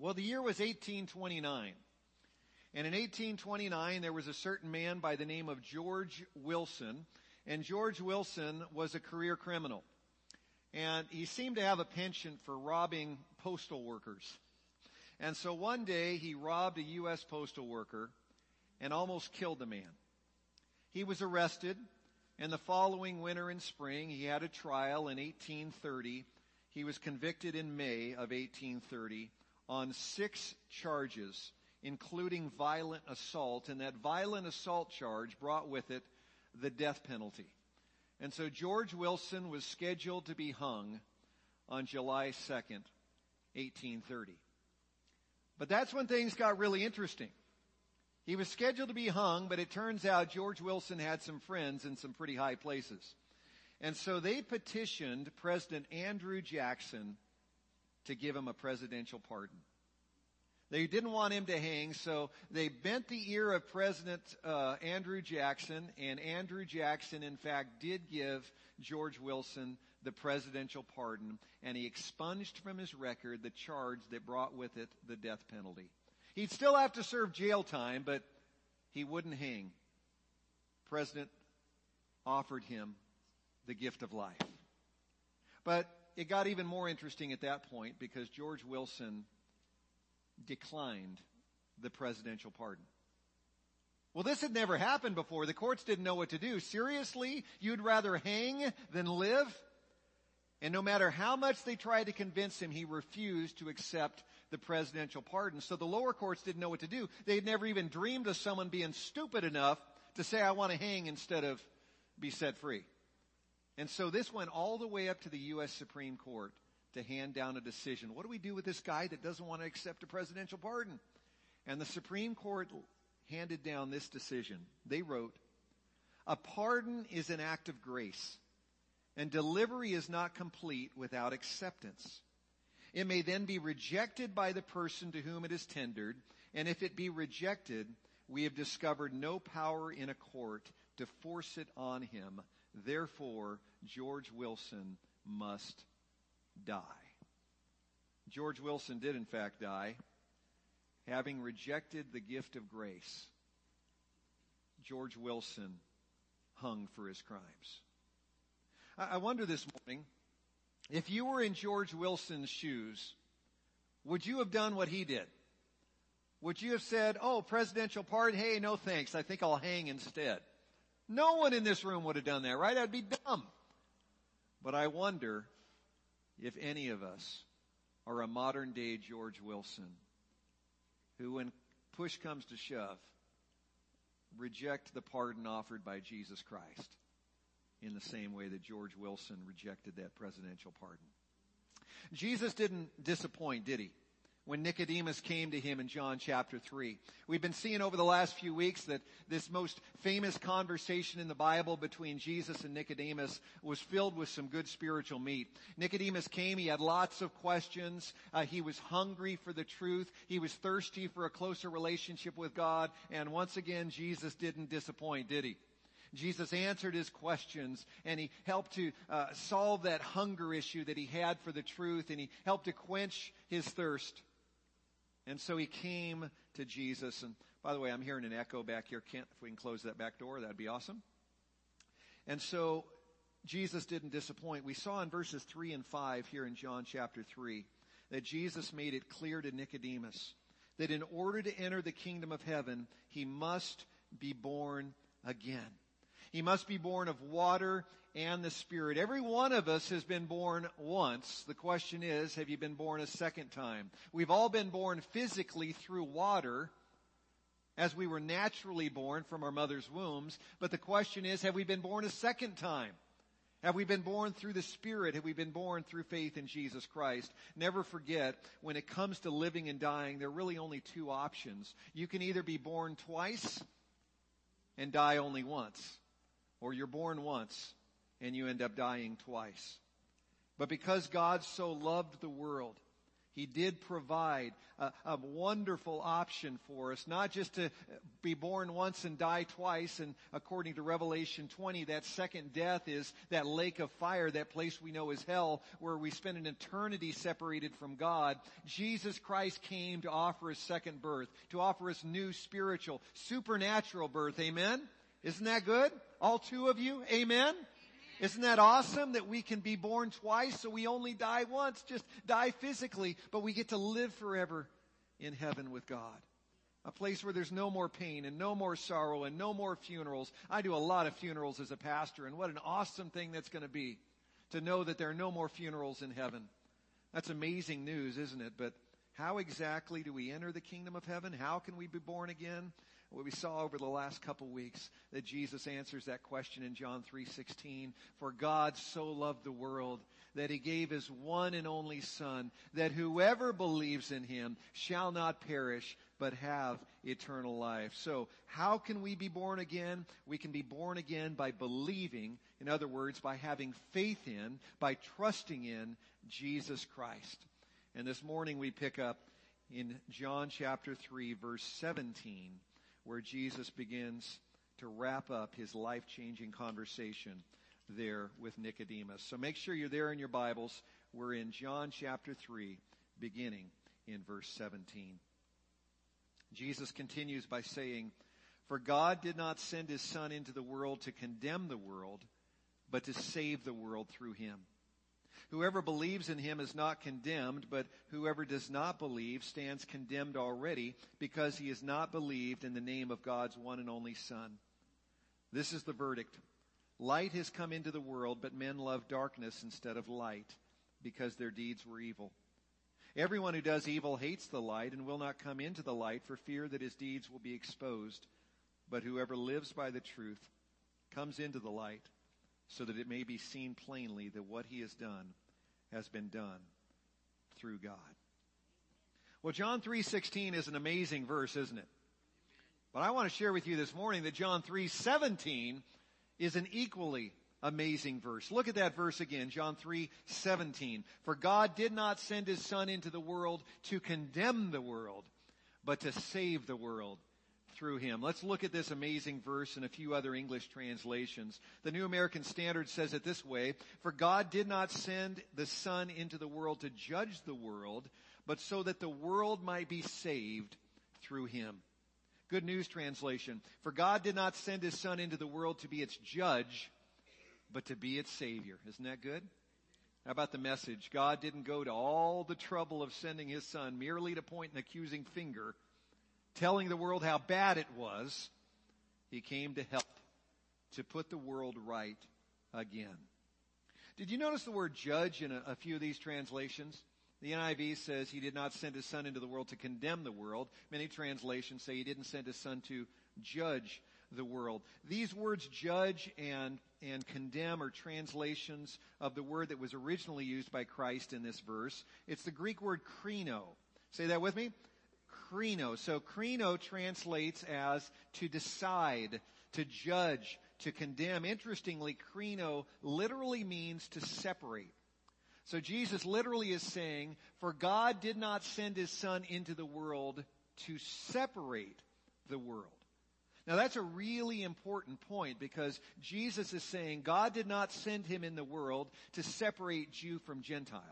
Well, the year was 1829. And in 1829, there was a certain man by the name of George Wilson. And George Wilson was a career criminal. And he seemed to have a penchant for robbing postal workers. And so one day he robbed a U.S. postal worker and almost killed the man. He was arrested and the following winter and spring he had a trial in 1830. He was convicted in May of 1830 on six charges, including violent assault, and that violent assault charge brought with it the death penalty. And so George Wilson was scheduled to be hung on July 2nd, 1830. But that's when things got really interesting. He was scheduled to be hung, but it turns out George Wilson had some friends in some pretty high places. And so they petitioned President Andrew Jackson to give him a presidential pardon. They didn't want him to hang, so they bent the ear of President uh, Andrew Jackson, and Andrew Jackson, in fact, did give George Wilson the presidential pardon, and he expunged from his record the charge that brought with it the death penalty. He'd still have to serve jail time, but he wouldn't hang. President offered him the gift of life. But it got even more interesting at that point because George Wilson declined the presidential pardon. Well, this had never happened before. The courts didn't know what to do. Seriously? You'd rather hang than live? And no matter how much they tried to convince him, he refused to accept the presidential pardon. So the lower courts didn't know what to do. They had never even dreamed of someone being stupid enough to say, I want to hang instead of be set free. And so this went all the way up to the U.S. Supreme Court to hand down a decision. What do we do with this guy that doesn't want to accept a presidential pardon? And the Supreme Court handed down this decision. They wrote, a pardon is an act of grace, and delivery is not complete without acceptance. It may then be rejected by the person to whom it is tendered, and if it be rejected, we have discovered no power in a court to force it on him. Therefore, George Wilson must die. George Wilson did in fact die, having rejected the gift of grace. George Wilson hung for his crimes. I wonder this morning, if you were in George Wilson's shoes, would you have done what he did? Would you have said, oh, presidential pardon, hey, no thanks, I think I'll hang instead? No one in this room would have done that, right? I'd be dumb. But I wonder if any of us are a modern day George Wilson who, when push comes to shove, reject the pardon offered by Jesus Christ in the same way that George Wilson rejected that presidential pardon. Jesus didn't disappoint, did he? When Nicodemus came to him in John chapter 3. We've been seeing over the last few weeks that this most famous conversation in the Bible between Jesus and Nicodemus was filled with some good spiritual meat. Nicodemus came, he had lots of questions, uh, he was hungry for the truth, he was thirsty for a closer relationship with God, and once again Jesus didn't disappoint, did he? Jesus answered his questions and he helped to uh, solve that hunger issue that he had for the truth and he helped to quench his thirst. And so he came to Jesus. And by the way, I'm hearing an echo back here. Can't, if we can close that back door, that'd be awesome. And so Jesus didn't disappoint. We saw in verses 3 and 5 here in John chapter 3 that Jesus made it clear to Nicodemus that in order to enter the kingdom of heaven, he must be born again. He must be born of water and the Spirit. Every one of us has been born once. The question is, have you been born a second time? We've all been born physically through water as we were naturally born from our mother's wombs. But the question is, have we been born a second time? Have we been born through the Spirit? Have we been born through faith in Jesus Christ? Never forget, when it comes to living and dying, there are really only two options. You can either be born twice and die only once, or you're born once and you end up dying twice. But because God so loved the world, He did provide a, a, wonderful option for us, not just to be born once and die twice. And according to Revelation 20, that second death is that lake of fire, that place we know as hell, where we spend an eternity separated from God. Jesus Christ came to offer us second birth, to offer us new spiritual, supernatural birth. Amen? Isn't that good? All two of you? Amen? Isn't that awesome that we can be born twice so we only die once, just die physically, but we get to live forever in heaven with God? A place where there's no more pain and no more sorrow and no more funerals. I do a lot of funerals as a pastor and what an awesome thing that's going to be to know that there are no more funerals in heaven. That's amazing news, isn't it? But how exactly do we enter the kingdom of heaven? How can we be born again? What we saw over the last couple weeks that Jesus answers that question in John 3:16 for God so loved the world that he gave his one and only son that whoever believes in him shall not perish but have eternal life. So, how can we be born again? We can be born again by believing, in other words, by having faith in, by trusting in Jesus Christ. And this morning we pick up in John chapter 3 verse 17 where Jesus begins to wrap up his life changing conversation there with Nicodemus. So make sure you're there in your Bibles. We're in John chapter 3, beginning in verse 17. Jesus continues by saying, For God did not send his Son into the world to condemn the world, but to save the world through him. Whoever believes in him is not condemned, but whoever does not believe stands condemned already because he has not believed in the name of God's one and only Son. This is the verdict. Light has come into the world, but men love darkness instead of light because their deeds were evil. Everyone who does evil hates the light and will not come into the light for fear that his deeds will be exposed. But whoever lives by the truth comes into the light so that it may be seen plainly that what he has done has been done through God. Well, John 3:16 is an amazing verse, isn't it? But I want to share with you this morning that John 3:17 is an equally amazing verse. Look at that verse again, John 3:17. For God did not send his son into the world to condemn the world, but to save the world through him. Let's look at this amazing verse and a few other English translations. The New American Standard says it this way, For God did not send the Son into the world to judge the world, but so that the world might be saved through him. Good News Translation, For God did not send his Son into the world to be its judge, but to be its Savior. Isn't that good? How about the message? God didn't go to all the trouble of sending his Son merely to point an accusing finger telling the world how bad it was, he came to help, to put the world right again. Did you notice the word judge in a, a, few of these translations? The NIV says he did not send his son into the world to condemn the world. Many translations say he didn't send his son to judge the world. These words judge and, and condemn are translations of the word that was originally used by Christ in this verse. It's the Greek word krino. Say that with me So krino translates as to decide, to judge, to condemn. Interestingly, krino literally means to separate. So Jesus literally is saying, for God did not send his son into the world to separate the world. Now that's a really important point because Jesus is saying God did not send him in the world to separate Jew from Gentile.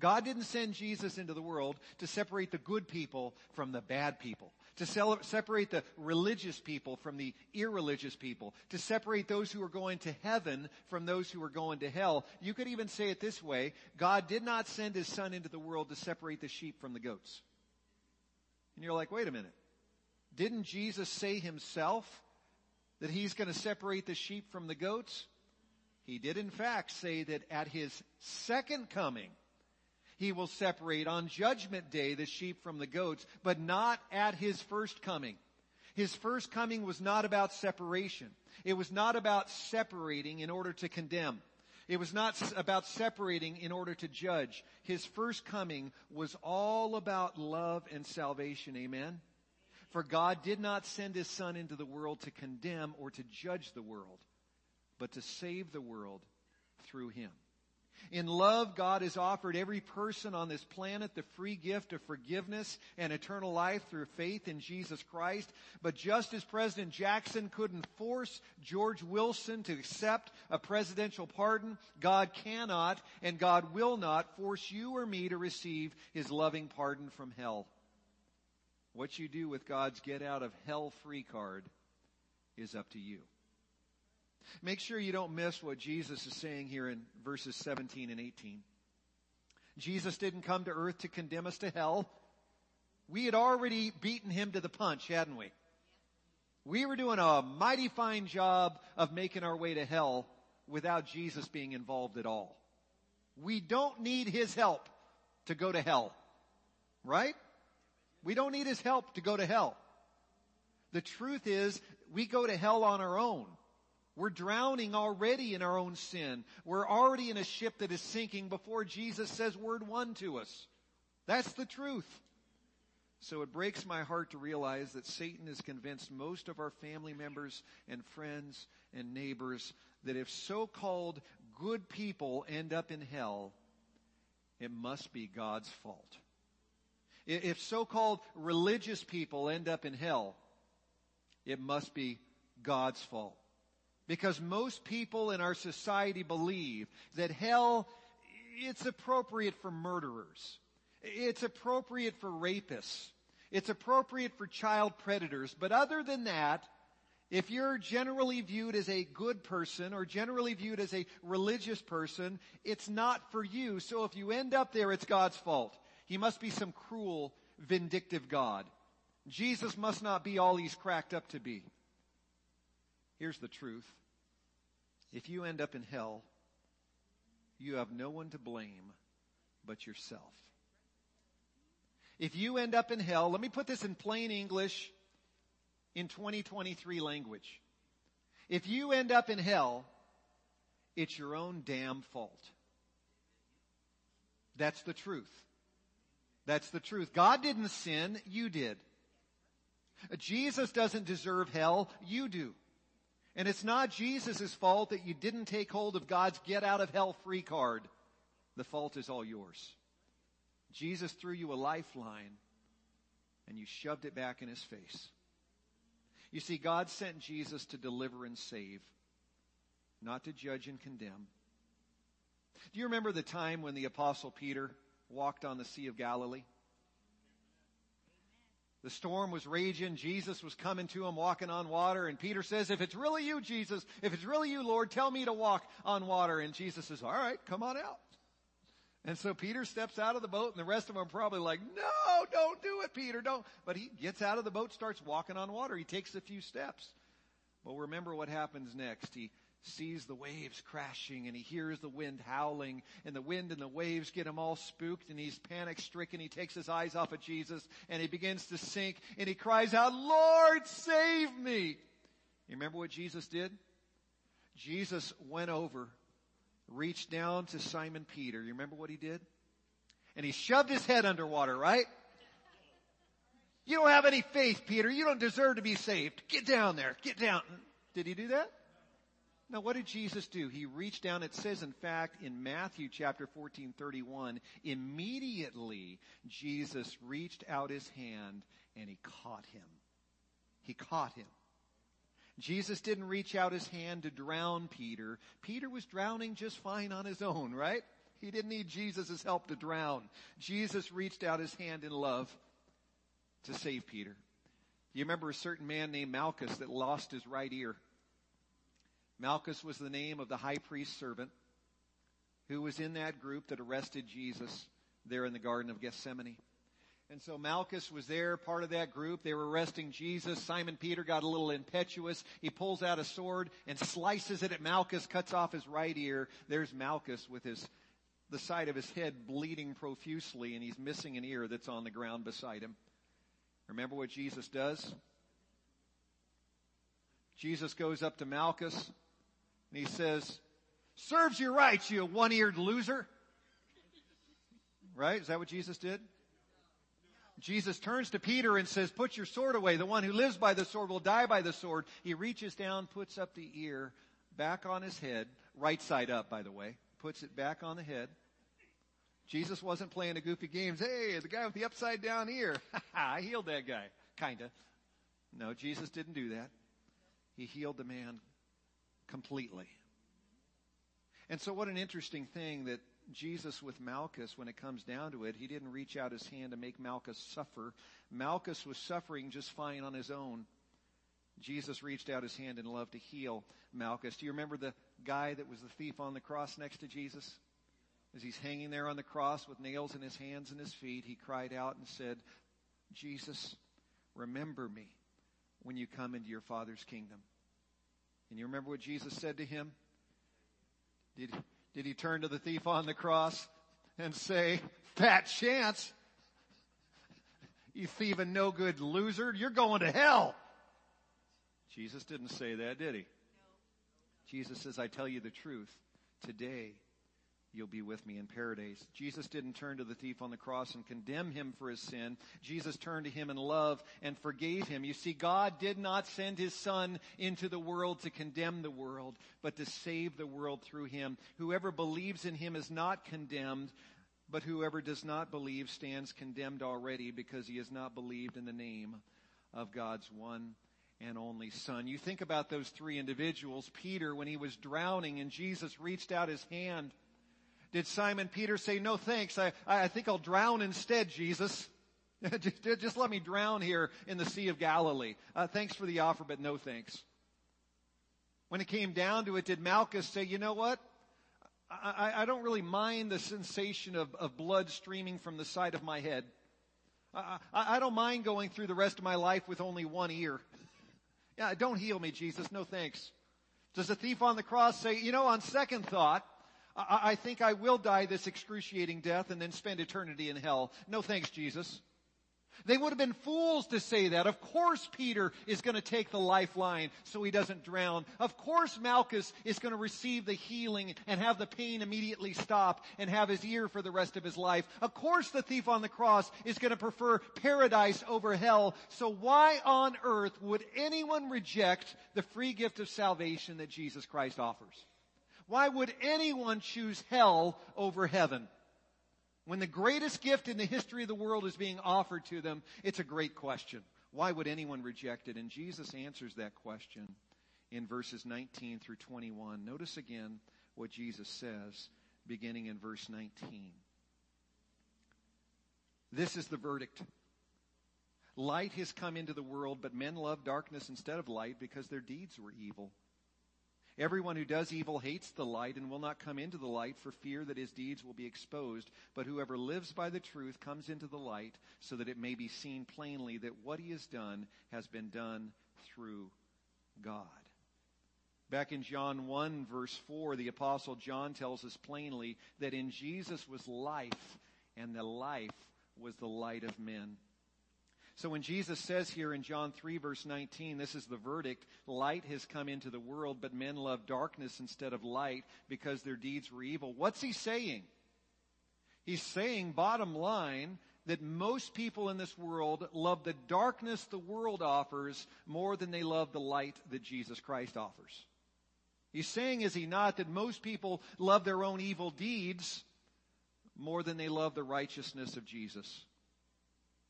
God didn't send Jesus into the world to separate the good people from the bad people, to separate the religious people from the irreligious people, to separate those who are going to heaven from those who are going to hell. You could even say it this way God did not send his son into the world to separate the sheep from the goats. And you're like, wait a minute. Didn't Jesus say himself that he's going to separate the sheep from the goats? He did in fact say that at his second coming, he will separate on judgment day the sheep from the goats, but not at his first coming. His first coming was not about separation. It was not about separating in order to condemn. It was not about separating in order to judge. His first coming was all about love and salvation. Amen? For God did not send his son into the world to condemn or to judge the world, but to save the world through him. In love, God has offered every person on this planet the free gift of forgiveness and eternal life through faith in Jesus Christ. But just as President Jackson couldn't force George Wilson to accept a presidential pardon, God cannot and God will not force you or me to receive his loving pardon from hell. What you do with God's get out of hell free card is up to you. Make sure you don't miss what Jesus is saying here in verses 17 and 18. Jesus didn't come to earth to condemn us to hell. We had already beaten him to the punch, hadn't we? We were doing a mighty fine job of making our way to hell without Jesus being involved at all. We don't need his help to go to hell. Right? We don't need his help to go to hell. The truth is, we go to hell on our own. We're drowning already in our own sin. We're already in a ship that is sinking before Jesus says word one to us. That's the truth. So it breaks my heart to realize that Satan has convinced most of our family members and friends and neighbors that if so-called good people end up in hell, it must be God's fault. If so-called religious people end up in hell, it must be God's fault. Because most people in our society believe that hell, it's appropriate for murderers. It's appropriate for rapists. It's appropriate for child predators. But other than that, if you're generally viewed as a good person or generally viewed as a religious person, it's not for you. So if you end up there, it's God's fault. He must be some cruel, vindictive God. Jesus must not be all he's cracked up to be. Here's the truth. If you end up in hell, you have no one to blame but yourself. If you end up in hell, let me put this in plain English in 2023 language. If you end up in hell, it's your own damn fault. That's the truth. That's the truth. God didn't sin, you did. Jesus doesn't deserve hell, you do. And it's not Jesus' fault that you didn't take hold of God's get out of hell free card. The fault is all yours. Jesus threw you a lifeline and you shoved it back in his face. You see, God sent Jesus to deliver and save, not to judge and condemn. Do you remember the time when the apostle Peter walked on the Sea of Galilee? The storm was raging. Jesus was coming to him walking on water. And Peter says, if it's really you, Jesus, if it's really you, Lord, tell me to walk on water. And Jesus says, all right, come on out. And so Peter steps out of the boat and the rest of them are probably like, no, don't do it, Peter, don't. But he gets out of the boat, starts walking on water. He takes a few steps. But remember what happens next. He sees the waves crashing and he hears the wind howling and the wind and the waves get him all spooked and he's panic stricken. He takes his eyes off of Jesus and he begins to sink and he cries out, Lord, save me. You remember what Jesus did? Jesus went over, reached down to Simon Peter. You remember what he did? And he shoved his head underwater, right? You don't have any faith, Peter. You don't deserve to be saved. Get down there. Get down. Did he do that? Now, what did Jesus do? He reached down. It says, in fact, in Matthew chapter 14, 31, immediately Jesus reached out his hand and he caught him. He caught him. Jesus didn't reach out his hand to drown Peter. Peter was drowning just fine on his own, right? He didn't need Jesus' help to drown. Jesus reached out his hand in love to save Peter. You remember a certain man named Malchus that lost his right ear? Malchus was the name of the high priest's servant who was in that group that arrested Jesus there in the Garden of Gethsemane. And so Malchus was there, part of that group. They were arresting Jesus. Simon Peter got a little impetuous. He pulls out a sword and slices it at Malchus, cuts off his right ear. There's Malchus with his, the side of his head bleeding profusely and he's missing an ear that's on the ground beside him. Remember what Jesus does? Jesus goes up to Malchus and he says, serves you right, you one-eared loser. Right? Is that what Jesus did? Jesus turns to Peter and says, put your sword away. The one who lives by the sword will die by the sword. He reaches down, puts up the ear back on his head, right side up, by the way. puts it back on the head. Jesus wasn't playing a goofy games. Hey, the guy with the upside down ear. I healed that guy. Kinda. No, Jesus didn't do that. He healed the man completely. And so what an interesting thing that Jesus with Malchus, when it comes down to it, he didn't reach out his hand to make Malchus suffer. Malchus was suffering just fine on his own. Jesus reached out his hand in love to heal Malchus. Do you remember the guy that was the thief on the cross next to Jesus? As he's hanging there on the cross with nails in his hands and his feet, he cried out and said, Jesus, remember me when you come into your Father's kingdom. And you remember what Jesus said to him? Did, did he turn to the thief on the cross and say, fat chance? You thieving no good loser, you're going to hell. Jesus didn't say that, did he? Jesus says, I tell you the truth. Today, you'll be with me in paradise. Jesus didn't turn to the thief on the cross and condemn him for his sin. Jesus turned to him in love and forgave him. You see, God did not send his son into the world to condemn the world, but to save the world through him. Whoever believes in him is not condemned, but whoever does not believe stands condemned already because he has not believed in the name of God's one and only son. You think about those three individuals. Peter, when he was drowning and Jesus reached out his hand did Simon Peter say, no thanks, I, I think I'll drown instead, Jesus? just, just, let me drown here in the Sea of Galilee. Uh, thanks for the offer, but no thanks. When it came down to it, did Malchus say, you know what? I, I, I don't really mind the sensation of, of, blood streaming from the side of my head. I, I don't mind going through the rest of my life with only one ear. Yeah, don't heal me, Jesus. No thanks. Does the thief on the cross say, you know, on second thought, I, I think I will die this excruciating death and then spend eternity in hell. No thanks, Jesus. They would have been fools to say that. Of course Peter is going to take the lifeline so he doesn't drown. Of course Malchus is going to receive the healing and have the pain immediately stop and have his ear for the rest of his life. Of course the thief on the cross is going to prefer paradise over hell. So why on earth would anyone reject the free gift of salvation that Jesus Christ offers? Why would anyone choose hell over heaven? When the greatest gift in the history of the world is being offered to them, it's a great question. Why would anyone reject it? And Jesus answers that question in verses 19 through 21. Notice again what Jesus says beginning in verse 19. This is the verdict. Light has come into the world, but men love darkness instead of light because their deeds were evil. Everyone who does evil hates the light and will not come into the light for fear that his deeds will be exposed. But whoever lives by the truth comes into the light so that it may be seen plainly that what he has done has been done through God. Back in John 1 verse 4, the apostle John tells us plainly that in Jesus was life and the life was the light of men. So when Jesus says here in John 3 verse 19, this is the verdict, light has come into the world, but men love darkness instead of light because their deeds were evil. What's he saying? He's saying, bottom line, that most people in this world love the darkness the world offers more than they love the light that Jesus Christ offers. He's saying, is he not, that most people love their own evil deeds more than they love the righteousness of Jesus.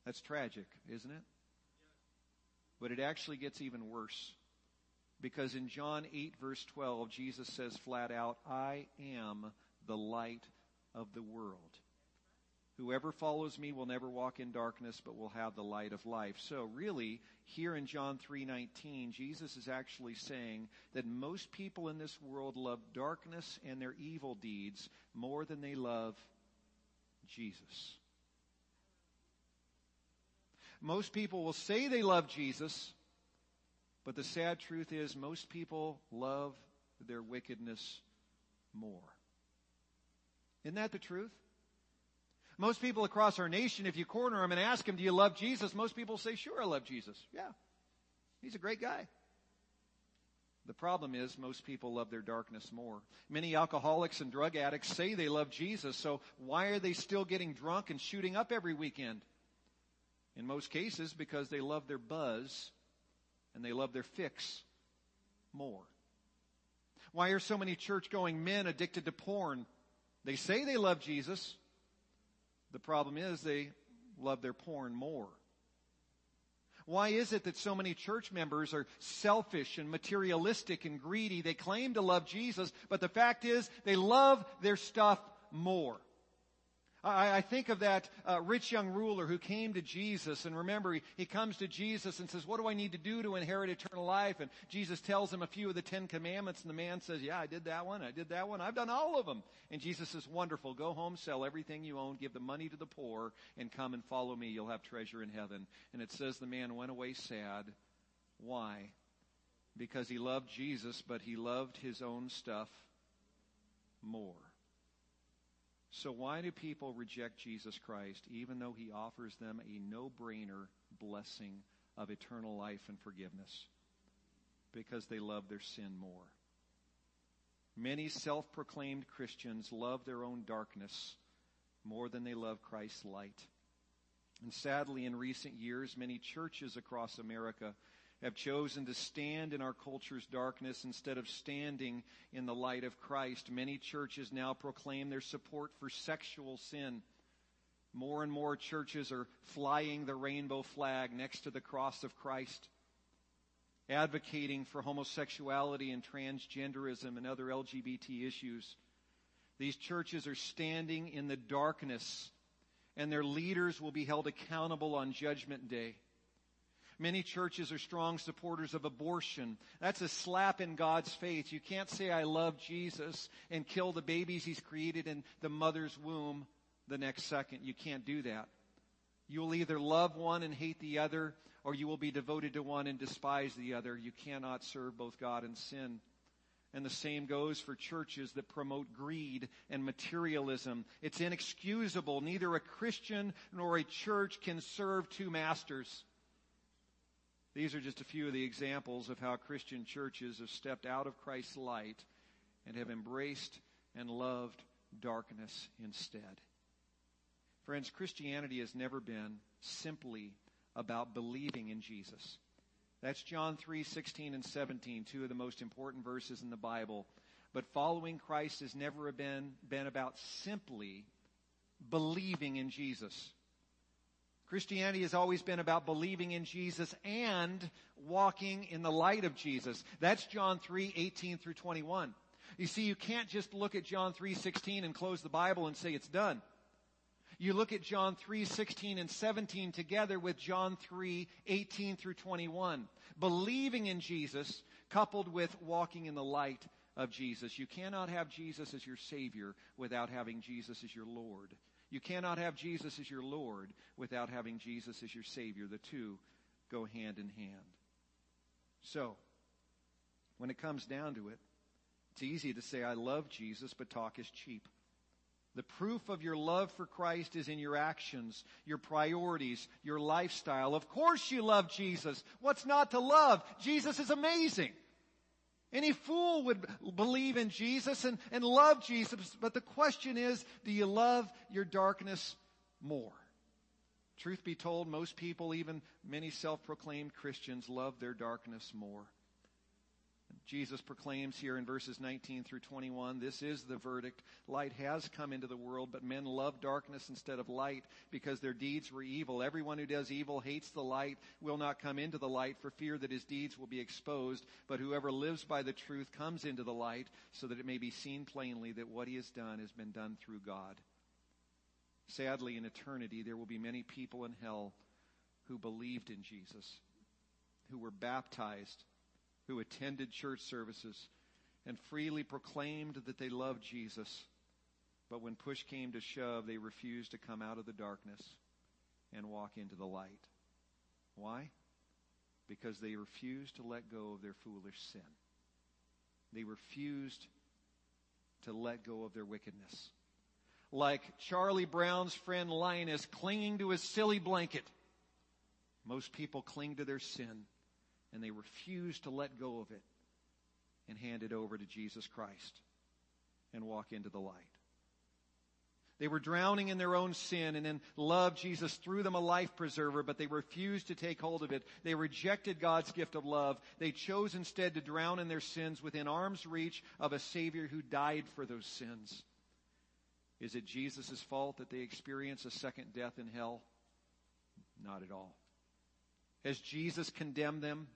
That's tragic, isn't it? But it actually gets even worse. Because in John 8 verse 12, Jesus says flat out, I am the light of the world. Whoever follows me will never walk in darkness, but will have the light of life. So really, here in John 3.19, Jesus is actually saying that most people in this world love darkness and their evil deeds more than they love Jesus. Most people will say they love Jesus, but the sad truth is most people love their wickedness more. Isn't that the truth? Most people across our nation, if you corner them and ask them, do you love Jesus? Most people say, sure, I love Jesus. Yeah. He's a great guy. The problem is most people love their darkness more. Many alcoholics and drug addicts say they love Jesus, so why are they still getting drunk and shooting up every weekend? In most cases, because they love their buzz and they love their fix more. Why are so many church going men addicted to porn They say they love Jesus. The problem is they love their porn more. Why is it that so many church members are selfish and materialistic and greedy? They claim to love Jesus, but the fact is they love their stuff more. I, I think of that uh, rich young ruler who came to Jesus, and remember, he, he comes to Jesus and says, What do I need to do to inherit eternal life? And Jesus tells him a few of the Ten Commandments, and the man says, Yeah, I did that one, I did that one, I've done all of them. And Jesus says, Wonderful, go home, sell everything you own, give the money to the poor, and come and follow me. You'll have treasure in heaven. And it says the man went away sad. Why? Because he loved Jesus, but he loved his own stuff more. So why do people reject Jesus Christ even though he offers them a no-brainer blessing of eternal life and forgiveness? Because they love their sin more. Many self-proclaimed Christians love their own darkness more than they love Christ's light. And sadly, in recent years, many churches across America have chosen to stand in our culture's darkness instead of standing in the light of Christ. Many churches now proclaim their support for sexual sin. More and more churches are flying the rainbow flag next to the cross of Christ, advocating for homosexuality and transgenderism and other LGBT issues. These churches are standing in the darkness, and their leaders will be held accountable on Judgment Day. Many churches are strong supporters of abortion. That's a slap in God's face. You can't say, I love Jesus and kill the babies he's created in the mother's womb the next second. You can't do that. You will either love one and hate the other, or you will be devoted to one and despise the other. You cannot serve both God and sin. And the same goes for churches that promote greed and materialism. It's inexcusable. Neither a Christian nor a church can serve two masters. These are just a few of the examples of how Christian churches have stepped out of Christ's light and have embraced and loved darkness instead. Friends, Christianity has never been simply about believing in Jesus. That's John 3, 16 and 17, two of the most important verses in the Bible. But following Christ has never been, been about simply believing in Jesus. Christianity has always been about believing in Jesus and walking in the light of Jesus. That's John 3, 18 through 21. You see, you can't just look at John 3, 16 and close the Bible and say it's done. You look at John 3, 16 and 17 together with John 3, 18 through 21. Believing in Jesus coupled with walking in the light of Jesus. You cannot have Jesus as your Savior without having Jesus as your Lord. You cannot have Jesus as your Lord without having Jesus as your Savior. The two go hand in hand. So, when it comes down to it, it's easy to say, I love Jesus, but talk is cheap. The proof of your love for Christ is in your actions, your priorities, your lifestyle. Of course you love Jesus. What's not to love? Jesus is amazing. Any fool would believe in Jesus and, and love Jesus, but the question is, do you love your darkness more? Truth be told, most people, even many self-proclaimed Christians, love their darkness more. Jesus proclaims here in verses 19 through 21, this is the verdict. Light has come into the world, but men love darkness instead of light because their deeds were evil. Everyone who does evil hates the light, will not come into the light for fear that his deeds will be exposed. But whoever lives by the truth comes into the light so that it may be seen plainly that what he has done has been done through God. Sadly, in eternity, there will be many people in hell who believed in Jesus, who were baptized, who attended church services and freely proclaimed that they loved Jesus. But when push came to shove, they refused to come out of the darkness and walk into the light. Why? Because they refused to let go of their foolish sin. They refused to let go of their wickedness. Like Charlie Brown's friend Linus clinging to his silly blanket. Most people cling to their sin and they refuse to let go of it and hand it over to Jesus Christ and walk into the light. They were drowning in their own sin and then love Jesus threw them a life preserver, but they refused to take hold of it. They rejected God's gift of love. They chose instead to drown in their sins within arm's reach of a Savior who died for those sins. Is it Jesus' fault that they experience a second death in hell? Not at all. Has Jesus condemned them?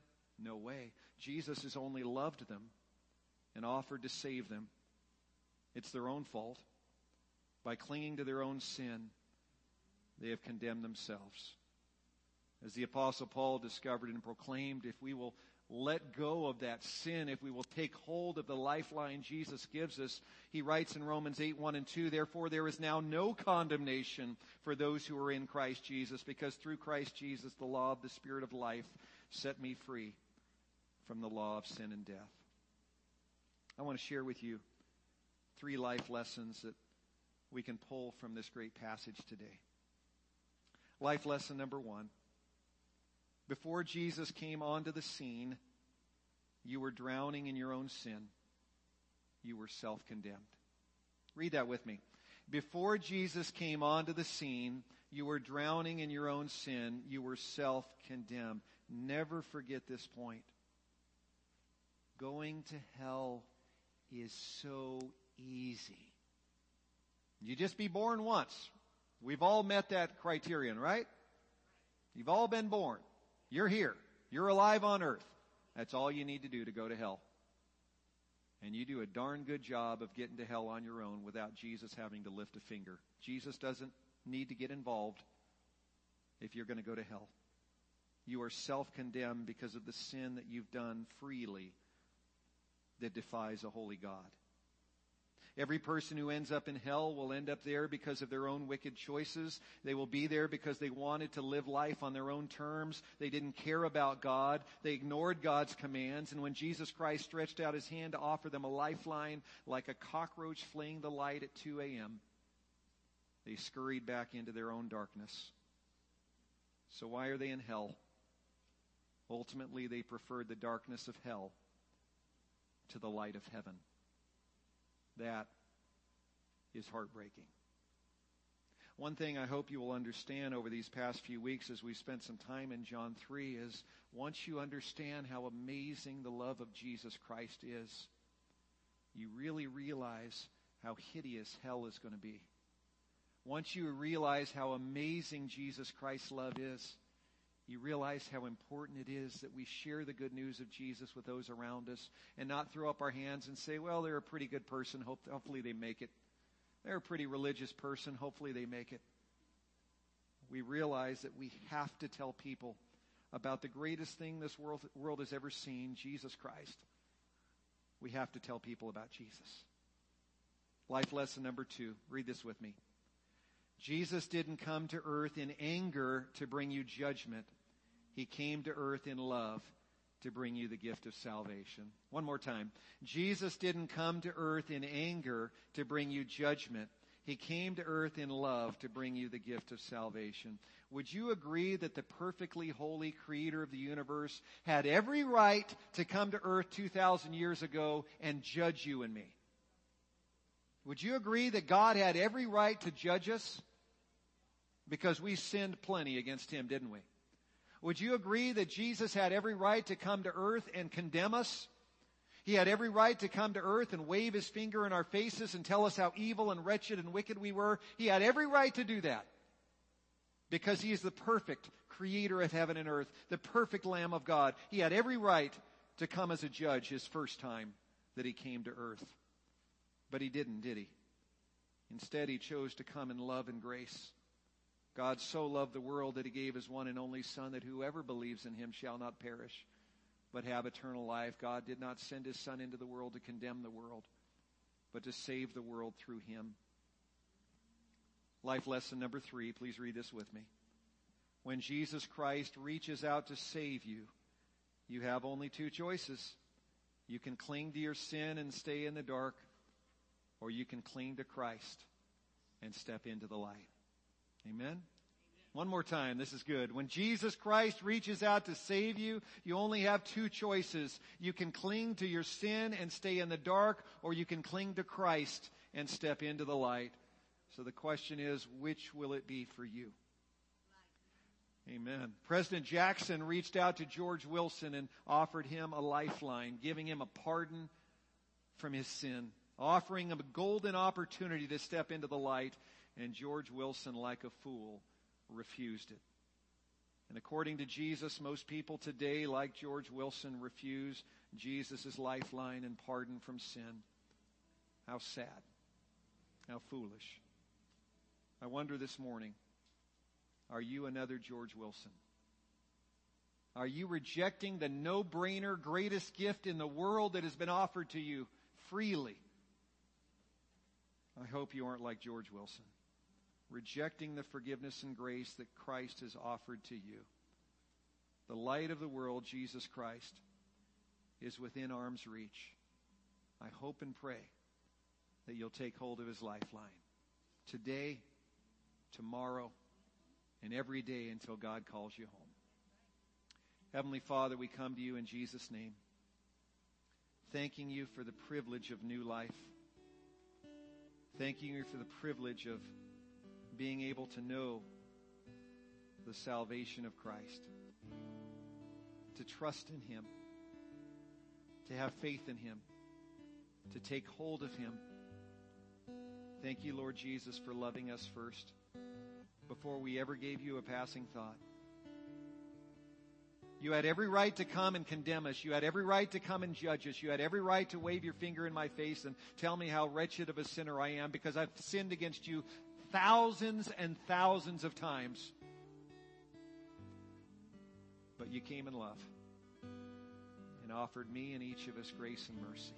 No way. Jesus has only loved them and offered to save them. It's their own fault. By clinging to their own sin, they have condemned themselves. As the apostle Paul discovered and proclaimed, if we will let go of that sin, if we will take hold of the lifeline Jesus gives us, he writes in Romans 8, 1 and 2, therefore there is now no condemnation for those who are in Christ Jesus, because through Christ Jesus the law of the Spirit of life set me free from the law of sin and death. I want to share with you three life lessons that we can pull from this great passage today. Life lesson number one. Before Jesus came onto the scene, you were drowning in your own sin. You were self condemned. Read that with me. Before Jesus came onto the scene, you were drowning in your own sin. You were self condemned. Never forget this point. Going to hell is so easy. You just be born once. We've all met that criterion, right? You've all been born. You're here. You're alive on earth. That's all you need to do to go to hell. And you do a darn good job of getting to hell on your own without Jesus having to lift a finger. Jesus doesn't need to get involved if you're going to go to hell. You are self condemned because of the sin that you've done freely that defies a holy God. Every person who ends up in hell will end up there because of their own wicked choices. They will be there because they wanted to live life on their own terms. They didn't care about God. They ignored God's commands. And when Jesus Christ stretched out his hand to offer them a lifeline, like a cockroach fleeing the light at 2 a.m., they scurried back into their own darkness. So why are they in hell? Ultimately, they preferred the darkness of hell to the light of heaven. That is heartbreaking. One thing I hope you will understand over these past few weeks as we spent some time in John 3 is once you understand how amazing the love of Jesus Christ is, you really realize how hideous hell is going to be. Once you realize how amazing Jesus Christ's love is, you realize how important it is that we share the good news of Jesus with those around us and not throw up our hands and say, well, they're a pretty good person. Hope, hopefully they make it. They're a pretty religious person. Hopefully they make it. We realize that we have to tell people about the greatest thing this world, world has ever seen, Jesus Christ. We have to tell people about Jesus. Life lesson number two. Read this with me. Jesus didn't come to earth in anger to bring you judgment. He came to earth in love to bring you the gift of salvation. One more time. Jesus didn't come to earth in anger to bring you judgment. He came to earth in love to bring you the gift of salvation. Would you agree that the perfectly holy creator of the universe had every right to come to earth 2,000 years ago and judge you and me? Would you agree that God had every right to judge us? Because we sinned plenty against him, didn't we? Would you agree that Jesus had every right to come to earth and condemn us? He had every right to come to earth and wave his finger in our faces and tell us how evil and wretched and wicked we were. He had every right to do that because he is the perfect creator of heaven and earth, the perfect Lamb of God. He had every right to come as a judge his first time that he came to earth. But he didn't, did he? Instead, he chose to come in love and grace God so loved the world that he gave his one and only Son that whoever believes in him shall not perish, but have eternal life. God did not send his Son into the world to condemn the world, but to save the world through him. Life lesson number three, please read this with me. When Jesus Christ reaches out to save you, you have only two choices. You can cling to your sin and stay in the dark, or you can cling to Christ and step into the light. Amen? One more time. This is good. When Jesus Christ reaches out to save you, you only have two choices. You can cling to your sin and stay in the dark, or you can cling to Christ and step into the light. So the question is, which will it be for you? Amen. President Jackson reached out to George Wilson and offered him a lifeline, giving him a pardon from his sin. offering him a golden opportunity to step into the light, and George Wilson, like a fool, refused it. And according to Jesus, most people today, like George Wilson, refuse Jesus' lifeline and pardon from sin. How sad. How foolish. I wonder this morning, are you another George Wilson? Are you rejecting the no-brainer greatest gift in the world that has been offered to you freely? I hope you aren't like George Wilson, rejecting the forgiveness and grace that Christ has offered to you. The light of the world, Jesus Christ, is within arm's reach. I hope and pray that you'll take hold of his lifeline today, tomorrow, and every day until God calls you home. Heavenly Father, we come to you in Jesus' name, thanking you for the privilege of new life, thanking you for the privilege of being able to know the salvation of Christ, to trust in Him, to have faith in Him, to take hold of Him. Thank you, Lord Jesus, for loving us first before we ever gave you a passing thought. You had every right to come and condemn us. You had every right to come and judge us. You had every right to wave your finger in my face and tell me how wretched of a sinner I am because I've sinned against you thousands and thousands of times. But you came in love and offered me and each of us grace and mercy.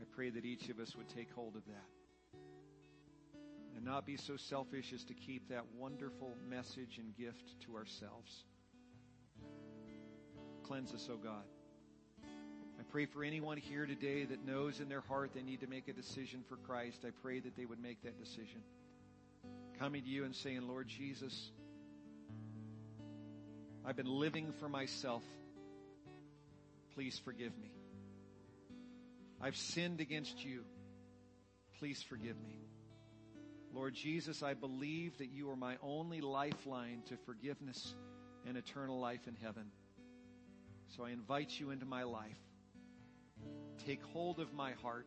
I pray that each of us would take hold of that and not be so selfish as to keep that wonderful message and gift to ourselves. Cleanse us, oh God. Pray for anyone here today that knows in their heart they need to make a decision for Christ. I pray that they would make that decision. Coming to you and saying, Lord Jesus, I've been living for myself. Please forgive me. I've sinned against you. Please forgive me. Lord Jesus, I believe that you are my only lifeline to forgiveness and eternal life in heaven. So I invite you into my life. Take hold of my heart.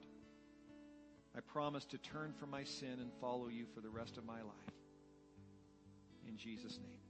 I promise to turn from my sin and follow you for the rest of my life. In Jesus' name.